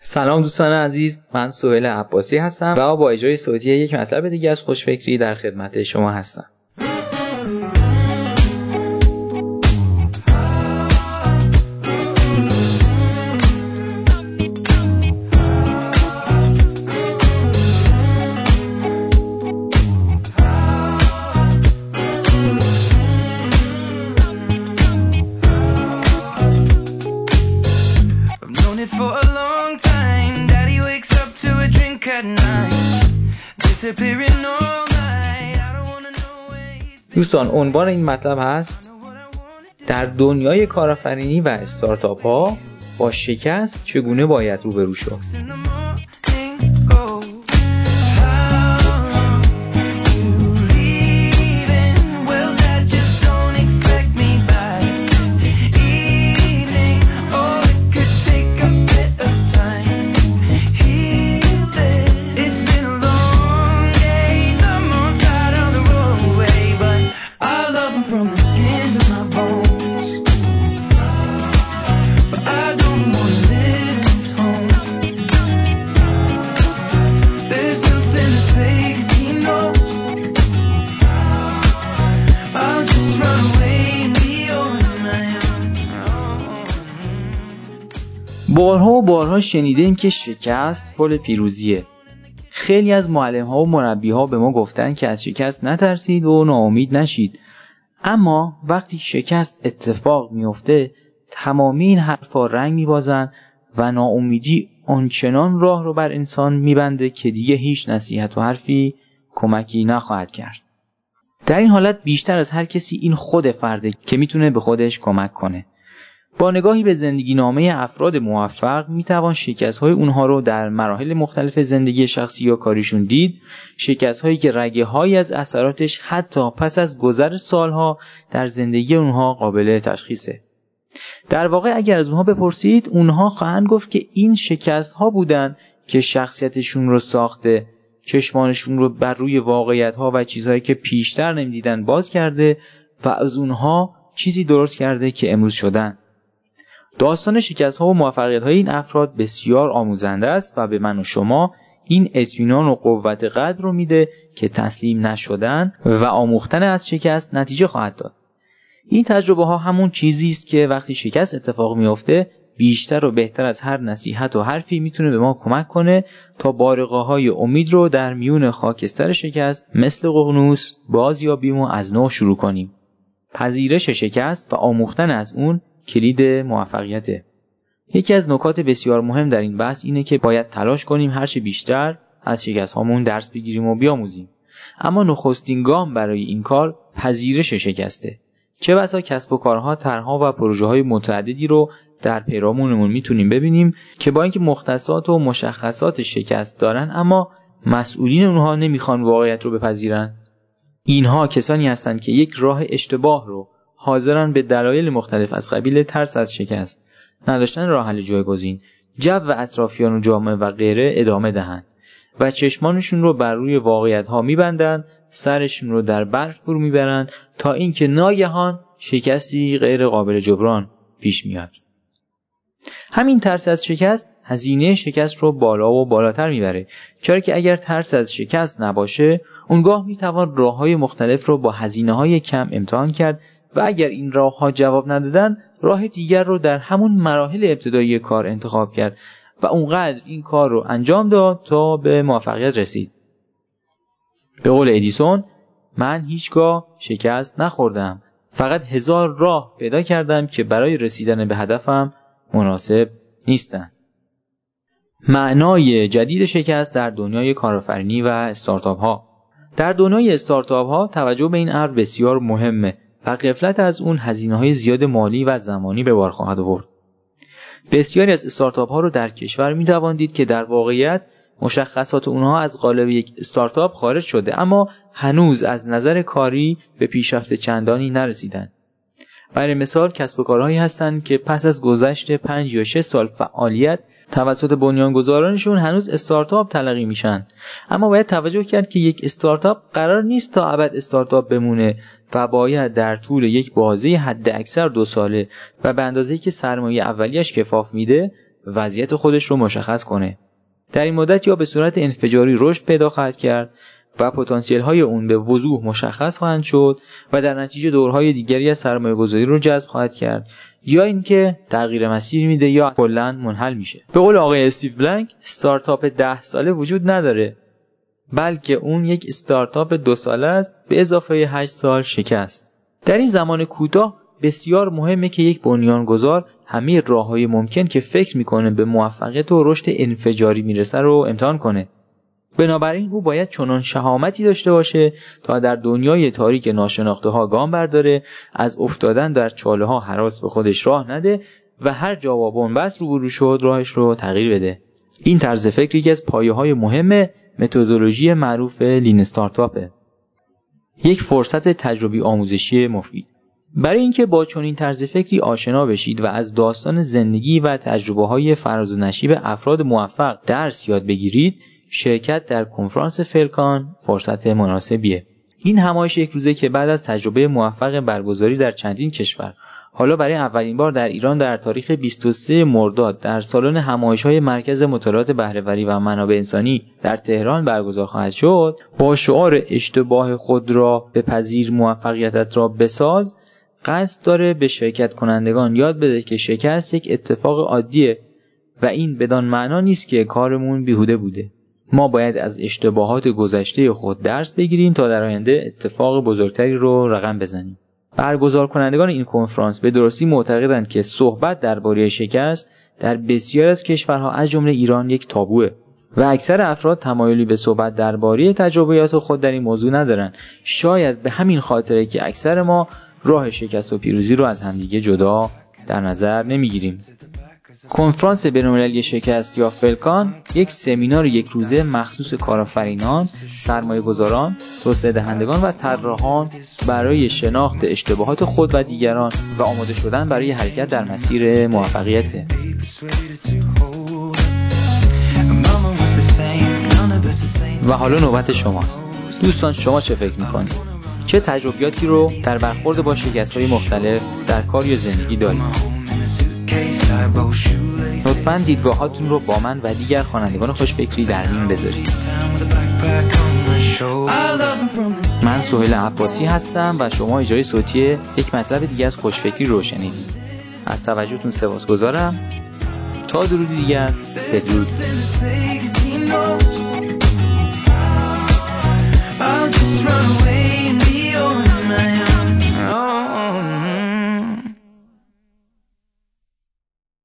سلام دوستان عزیز من سهیل عباسی هستم و با اجرای صوتی یک مطلب دیگه از خوشفکری در خدمت شما هستم. دوستان عنوان این مطلب هست در دنیای کارآفرینی و استارتاپ ها با شکست چگونه باید روبرو شد؟ بارها شنیدیم که شکست پل پیروزیه. خیلی از معلم ها و مربی ها به ما گفتن که از شکست نترسید و ناامید نشید. اما وقتی شکست اتفاق میفته تمامی این حرفا رنگ میبازن و ناامیدی آنچنان راه رو بر انسان میبنده که دیگه هیچ نصیحت و حرفی کمکی نخواهد کرد. در این حالت بیشتر از هر کسی این خود فرده که می‌تونه به خودش کمک کنه. با نگاهی به زندگی نامه افراد موفق می‌توان شکست های اونها رو در مراحل مختلف زندگی شخصی یا کاریشون دید. شکست هایی که رگه های از اثراتش حتی پس از گذر سالها در زندگی اونها قابل تشخیصه. در واقع اگر از اونها بپرسید اونها خواهند گفت که این شکست ها بودن که شخصیتشون رو ساخته چشمانشون رو بر روی واقعیت ها و چیزهایی که پیشتر نمی‌دیدن باز کرده و از اونها چیزی درست کرده که امروز شدن. داستان شکست ها و موفقیت های این افراد بسیار آموزنده است و به من و شما این اطمینان و قوت قلب رو میده که تسلیم نشدن و آموختن از شکست نتیجه خواهد داد. این تجربه ها همون چیزی است که وقتی شکست اتفاق میافته بیشتر و بهتر از هر نصیحت و حرفی می‌تونه به ما کمک کنه تا بارقه های امید رو در میون خاکستر شکست مثل ققنوس بازیابیم و از نو شروع کنیم. پذیرش شکست و آموختن از اون کلید موفقیته. یکی از نکات بسیار مهم در این بحث اینه که باید تلاش کنیم هرچه بیشتر از شکست هامون درس بگیریم و بیاموزیم. اما نخستین گام برای این کار پذیرش شکسته. چه بسا کسب و کارها طرحها و پروژه های متعددی رو در پیرامونمون می‌تونیم ببینیم که با اینکه مختصات و مشخصات شکست دارن اما مسئولین اونها نمی‌خوان واقعیت رو بپذیرن. اینها کسانی هستند که یک راه اشتباه رو حاضرن به دلایل مختلف از قبیل ترس از شکست نداشتن راه حل جایگزین جو و اطرافیان و جامعه و غیره ادامه دهند و چشمانشون رو بر روی واقعیت ها میبندن سرشون رو در برف فرو می‌برن تا اینکه ناگهان شکستی غیر قابل جبران پیش میاد. همین ترس از شکست هزینه شکست رو بالا و بالاتر می‌بره چرا که اگر ترس از شکست نباشه اونگاه می‌توان راه های مختلف رو با هزینه های کم امتحان کرد و اگر این راه ها جواب ندادن راه دیگر رو در همون مراحل ابتدایی کار انتخاب کرد و اونقدر این کار رو انجام داد تا به موفقیت رسید. به قول ادیسون من هیچگاه شکست نخوردم. فقط هزار راه پیدا کردم که برای رسیدن به هدفم مناسب نیستن. معنای جدید شکست در دنیای کارآفرینی و استارتاپ ها در دنیای استارتاپ ها توجه به این امر بسیار مهمه. و قفلت از اون هزینه های زیاد مالی و زمانی به بار خواهد آورد. بسیاری از استارتاپ ها رو در کشور می دید که در واقعیت مشخصات اونها از قالب یک استارتاپ خارج شده اما هنوز از نظر کاری به پیشرفت چندانی نرسیدن. برای مثال کسب و کارهایی هستند که پس از گذشت 5 یا 6 سال فعالیت توسط بنیانگذارانشون هنوز استارتاپ تلقی میشن. اما باید توجه کرد که یک استارتاپ قرار نیست تا ابد استارتاپ بمونه و باید در طول یک بازه حد اکثر دو ساله و به اندازه که سرمایه اولیش کفاف میده وضعیت خودش رو مشخص کنه. در این مدت یا به صورت انفجاری رشد پیدا خواهد کرد و پتانسیل های اون به وضوح مشخص خواهند شد و در نتیجه دورهای دیگری از سرمایه گذاری رو جذب خواهد کرد. یا اینکه تغییر مسیر میده یا کلا منحل میشه. به قول آقای استیو بلنک استارتاپ ده ساله وجود نداره بلکه اون یک استارتاپ دو ساله است به اضافه 8 سال شکست. در این زمان کوتاه بسیار مهمه که یک بنیانگذار همه راه های ممکن که فکر می‌کنه به موفقیت و رشد انفجاری می‌رسه رو امتحان کنه. بنابراین او باید چنان شهامتی داشته باشه تا در دنیای تاریک ناشناخته ها گام برداره از افتادن در چاله ها حراس به خودش راه نده و هر جا با بنبست روبرو شد راهش رو تغییر بده. این طرز فکر یکی از پایه های مهم متدولوژی معروف لین استارتاپه. یک فرصت تجربی آموزشی مفید. برای اینکه با چنین طرز فکری آشنا بشید و از داستان زندگی و تجربه های فراز و نشیب افراد موفق درس یاد بگیرید شرکت در کنفرانس فلکان فرصت مناسبیه. این همایش یک روزه که بعد از تجربه موفق برگزاری در چندین کشور. حالا برای اولین بار در ایران در تاریخ 23 مرداد در سالن همایش های مرکز مطالعات بهرهوری و منابع انسانی در تهران برگزار خواهد شد. با شعار اشتباه خود را به پذیر موفقیتت را بساز قصد داره به شرکت کنندگان یاد بده که شکست یک اتفاق عادیه و این بدان معنا نیست که کارمون بیهوده بوده. ما باید از اشتباهات گذشته خود درس بگیریم تا در آینده اتفاق بزرگتری رو رقم بزنیم. برگزار کنندگان این کنفرانس به درستی معتقدند که صحبت درباره شکست در بسیار از کشورها از جمله ایران یک تابوه و اکثر افراد تمایلی به صحبت درباره تجربیات خود در این موضوع ندارند. شاید به همین خاطره که اکثر ما راه شکست و پیروزی رو از همدیگه جدا در نظر نمی‌گیریم. کنفرانس بینالمللی شکست یا فلکان یک سمینار یک روزه مخصوص کارآفرینان، سرمایه گذاران، توسعه دهندگان و طراحان برای شناخت اشتباهات خود و دیگران و آماده شدن برای حرکت در مسیر موفقیت. و حالا نوبت شماست. دوستان شما چه فکر می‌کنید؟ چه تجربیاتی رو در برخورد با شکست های مختلف در کار یا زندگی دارید؟ لطفا دیدگاهاتون رو با من و دیگر خوانندگان خوشفکری در میون بذارید. من سهیل عباسی هستم و شما اجرای صوتی یک مطلب دیگه از خوشفکری رو شنیدید. از توجهتون سپاسگزارم. تا درودی دیگر بدرود. I'll just run away